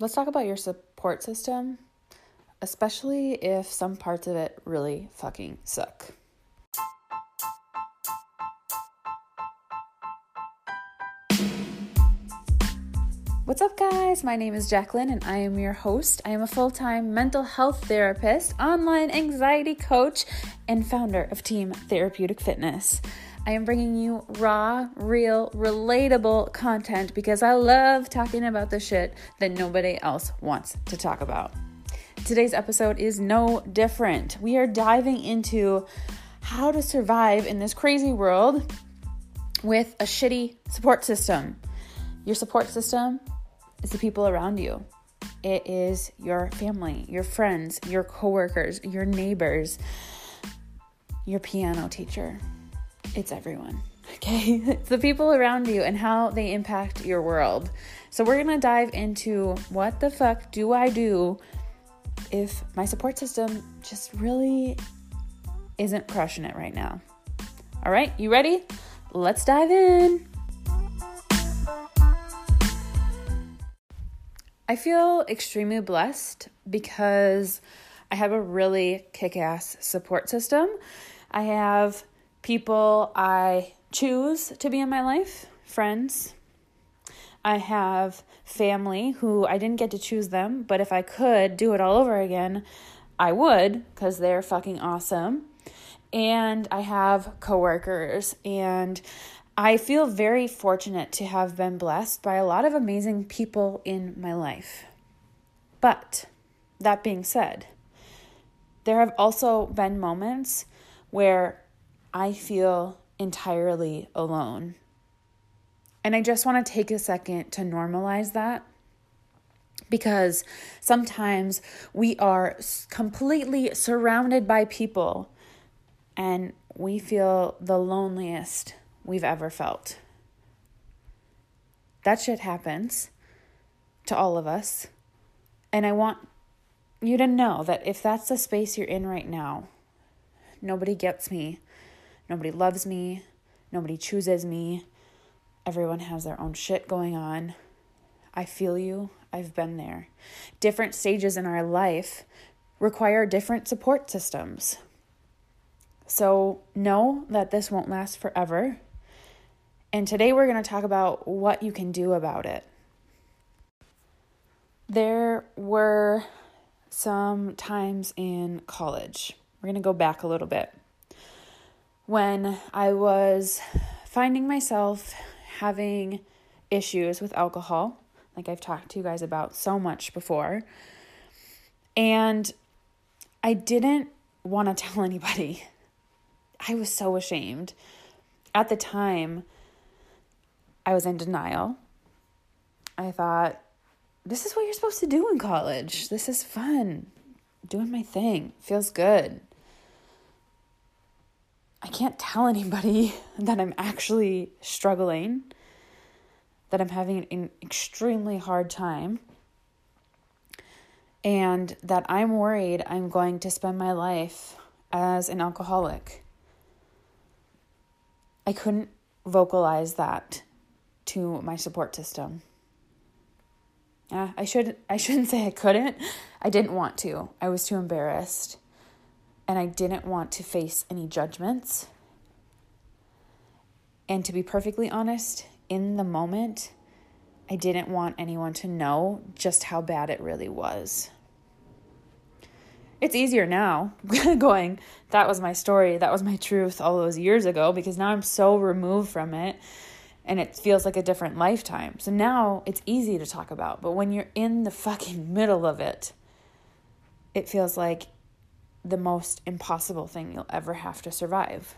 let's talk about your support system, especially if some parts of it really fucking suck. What's up, guys? My name is Jacqueline, and I am your host. I am a full time mental health therapist, online anxiety coach, and founder of Team Therapeutic Fitness. I am bringing you raw, real, relatable content because I love talking about the shit that nobody else wants to talk about. Today's episode is no different. We are diving into how to survive in this crazy world with a shitty support system. Your support system is the people around you. It is your family, your friends, your coworkers, your neighbors, your piano teacher. It's everyone. Okay? It's the people around you and how they impact your world. So we're to dive into what the fuck do I do if my support system just really isn't crushing it right now. All right, you ready? Let's dive in. I feel extremely blessed because I have a really kick ass support system. I have people I choose to be in my life, friends. I have family who I didn't get to choose them, but if I could do it all over again, I would because they're fucking awesome. And I have coworkers and I feel very fortunate to have been blessed by a lot of amazing people in my life. But that being said, there have also been moments where I feel entirely alone. And I just want to take a second to normalize that because sometimes we are completely surrounded by people and we feel the loneliest we've ever felt. That shit happens to all of us. And I want you to know that if that's the space you're in right now, nobody gets me, nobody loves me, nobody chooses me, everyone has their own shit going on. I feel you, I've been there. Different stages in our life require different support systems. So, know that this won't last forever. And today we're going to talk about what you can do about it. There were some times in college. We're going to go back a little bit. When I was finding myself having issues with alcohol, like I've talked to you guys about so much before, and I didn't want to tell anybody. I was so ashamed. At the time, I was in denial. I thought, this is what you're supposed to do in college. This is fun. doing my thing. Feels good. I can't tell anybody that I'm actually struggling, that I'm having an extremely hard time, and that I'm worried I'm going to spend my life as an alcoholic. I couldn't vocalize that to my support system. Uh, I should I shouldn't say I couldn't. I didn't want to. I was too embarrassed. And I didn't want to face any judgments. And to be perfectly honest, in the moment, I didn't want anyone to know just how bad it really was. It's easier now going, that was my story, that was my truth all those years ago, because now I'm so removed from it and it feels like a different lifetime. So now it's easy to talk about, but when you're in the fucking middle of it, it feels like the most impossible thing you'll ever have to survive.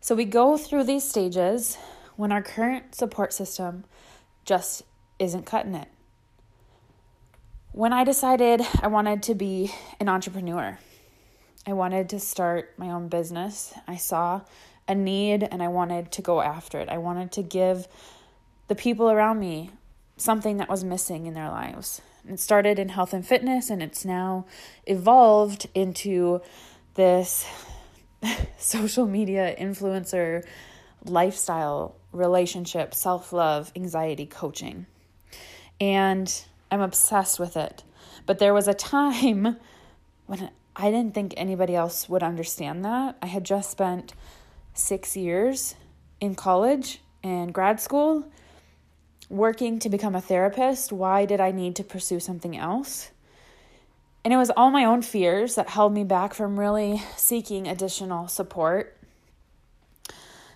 So we go through these stages when our current support system just isn't cutting it. When I decided I wanted to be an entrepreneur, I wanted to start my own business. I saw a need and I wanted to go after it. I wanted to give the people around me something that was missing in their lives. It started in health and fitness and it's now evolved into this social media influencer lifestyle, relationship, self love, anxiety coaching. and I'm obsessed with it. But there was a time when I didn't think anybody else would understand that. I had just spent six years in college and grad school working to become a therapist. Why did I need to pursue something else? And it was all my own fears that held me back from really seeking additional support.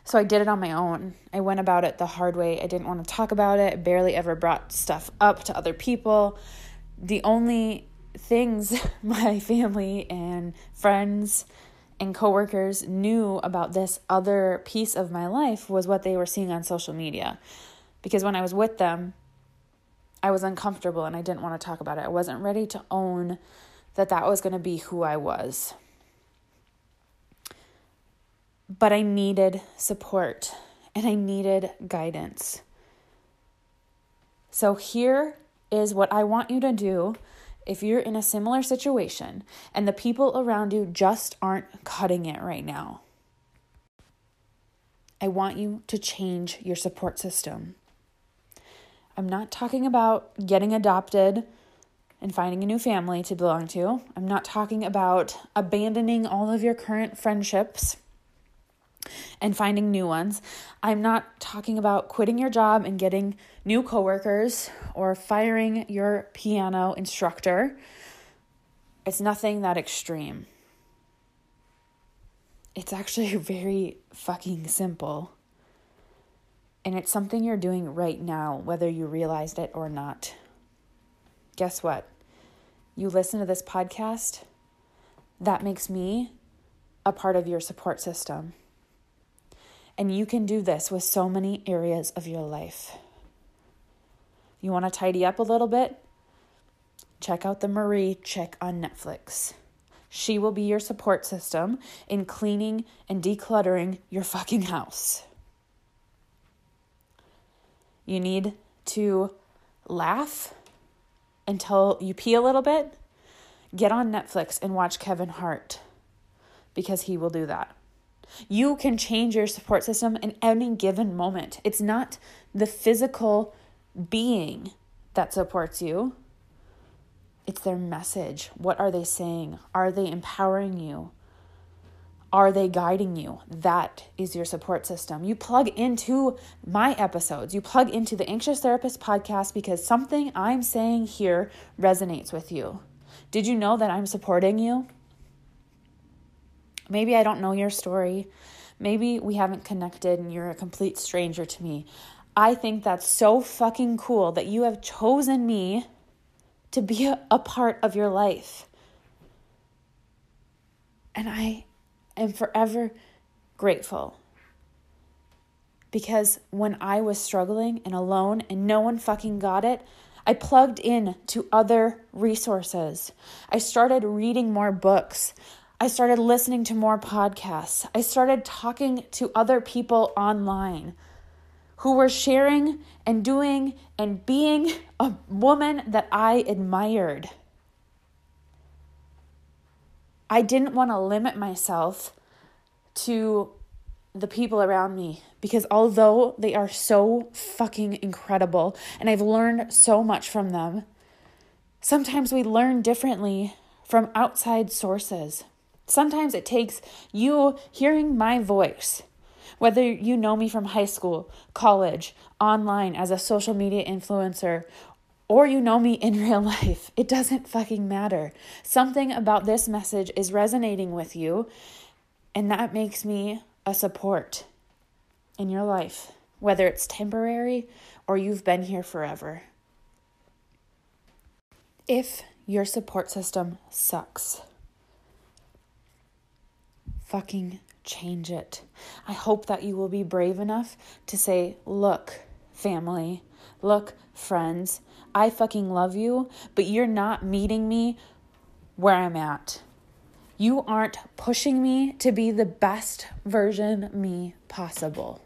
So I did it on my own. I went about it the hard way. I didn't want to talk about it. I barely ever brought stuff up to other people. The only things my family and friends and coworkers knew about this other piece of my life was what they were seeing on social media. Because when I was with them, I was uncomfortable and I didn't want to talk about it. I wasn't ready to own that that was going to be who I was. But I needed support and I needed guidance. So here is what I want you to do if you're in a similar situation and the people around you just aren't cutting it right now. I want you to change your support system. I'm not talking about getting adopted and finding a new family to belong to. I'm not talking about abandoning all of your current friendships and finding new ones. I'm not talking about quitting your job and getting new coworkers or firing your piano instructor. It's nothing that extreme. It's actually very fucking simple. And it's something you're doing right now, whether you realized it or not. Guess what? You listen to this podcast, that makes me a part of your support system. And you can do this with so many areas of your life. You want to tidy up a little bit? Check out the Marie Chick on Netflix. She will be your support system in cleaning and decluttering your fucking house. You need to laugh until you pee a little bit. Get on Netflix and watch Kevin Hart because he will do that. You can change your support system in any given moment. It's not the physical being that supports you, it's their message. What are they saying? Are they empowering you? Are they guiding you? That is your support system. You plug into my episodes, you plug into the Anxious Therapist podcast because something I'm saying here resonates with you. Did you know that I'm supporting you? Maybe I don't know your story. Maybe we haven't connected and you're a complete stranger to me. I think that's so fucking cool that you have chosen me to be a, part of your life. And I am forever grateful. Because when I was struggling and alone and no one fucking got it, I plugged in to other resources. I started reading more books. I started listening to more podcasts. I started talking to other people online who were sharing and doing and being a woman that I admired. I didn't want to limit myself to the people around me because although they are so fucking incredible and I've learned so much from them, sometimes we learn differently from outside sources. Sometimes it takes you hearing my voice, whether you know me from high school, college, online as a social media influencer, or you know me in real life, it doesn't fucking matter. Something about this message is resonating with you, and that makes me a support in your life, whether it's temporary or you've been here forever. If your support system sucks, fucking change it. I hope that you will be brave enough to say, look, family, look, friends, I fucking love you, but you're not meeting me where I'm at. You aren't pushing me to be the best version me possible.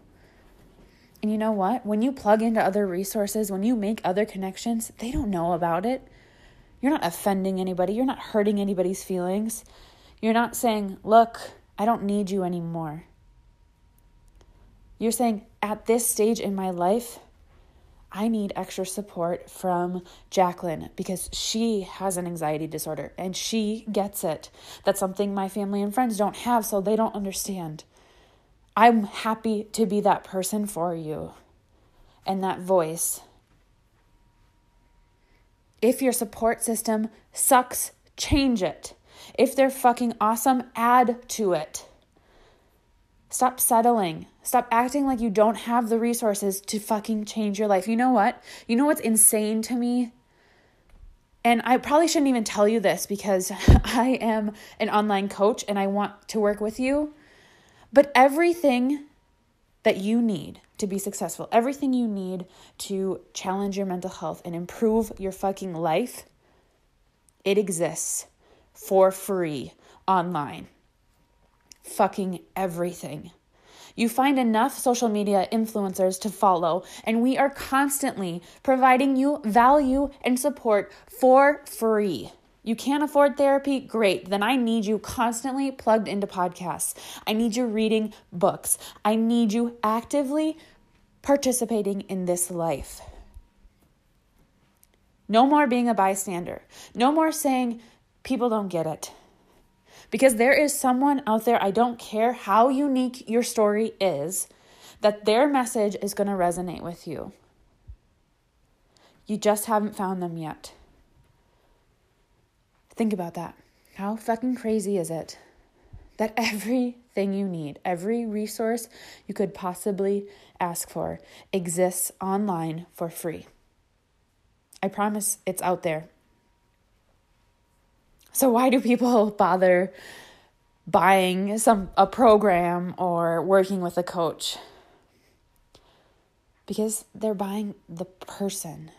And you know what? When you plug into other resources, when you make other connections, they don't know about it. You're not offending anybody, you're not hurting anybody's feelings. You're not saying, look, I don't need you anymore. You're saying, at this stage in my life, I need extra support from Jacqueline because she has an anxiety disorder and she gets it. That's something my family and friends don't have, so they don't understand. I'm happy to be that person for you and that voice. If your support system sucks, change it. If they're fucking awesome, add to it. Stop settling. Stop acting like you don't have the resources to fucking change your life. You know what? You know what's insane to me? And I probably shouldn't even tell you this because I am an online coach and I want to work with you. But everything that you need to be successful, everything you need to challenge your mental health and improve your fucking life, it exists for free online fucking everything. You find enough social media influencers to follow, and we are constantly providing you value and support for free. You can't afford therapy? Great. Then I need you constantly plugged into podcasts. I need you reading books. I need you actively participating in this life. No more being a bystander. No more saying people don't get it because there is someone out there, I don't care how unique your story is, that their message is going to resonate with you. You just haven't found them yet. Think about that. How fucking crazy is it that everything you need, every resource you could possibly ask for, exists online for free? I promise it's out there. So why do people bother buying some a program or working with a coach? Because they're buying the person.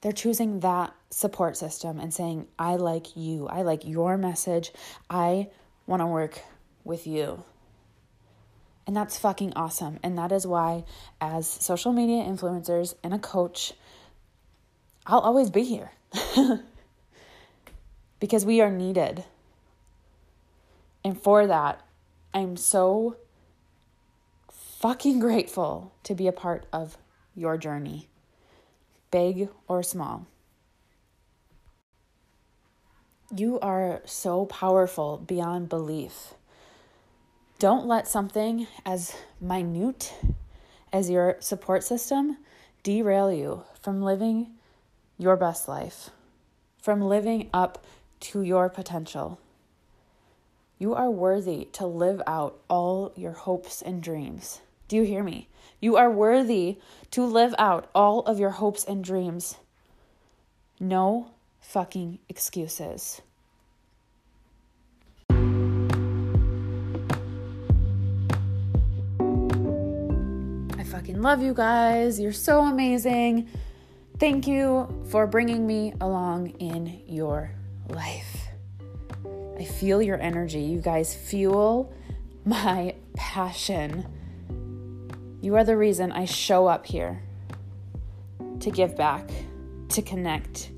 They're choosing that support system and saying, I like you. I like your message. I want to work with you. And that's fucking awesome. And that is why, as social media influencers and a coach, I'll always be here. because we are needed. And for that, I'm so fucking grateful to be a part of your journey, big or small. You are so powerful beyond belief. Don't let something as minute as your support system derail you from living your best life, from living up to your potential. You are worthy to live out all your hopes and dreams. Do you hear me? You are worthy to live out all of your hopes and dreams. No fucking excuses. I fucking love you guys. You're so amazing. Thank you for bringing me along in your life. I feel your energy. You guys fuel my passion. You are the reason I show up here to give back, to connect,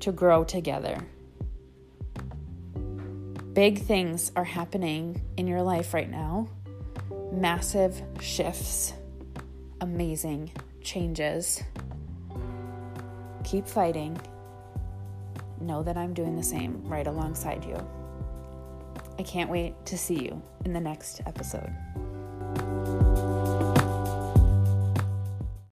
to grow together. Big things are happening in your life right now. Massive shifts, amazing changes. Keep fighting know that I'm doing the same right alongside you. I can't wait to see you in the next episode.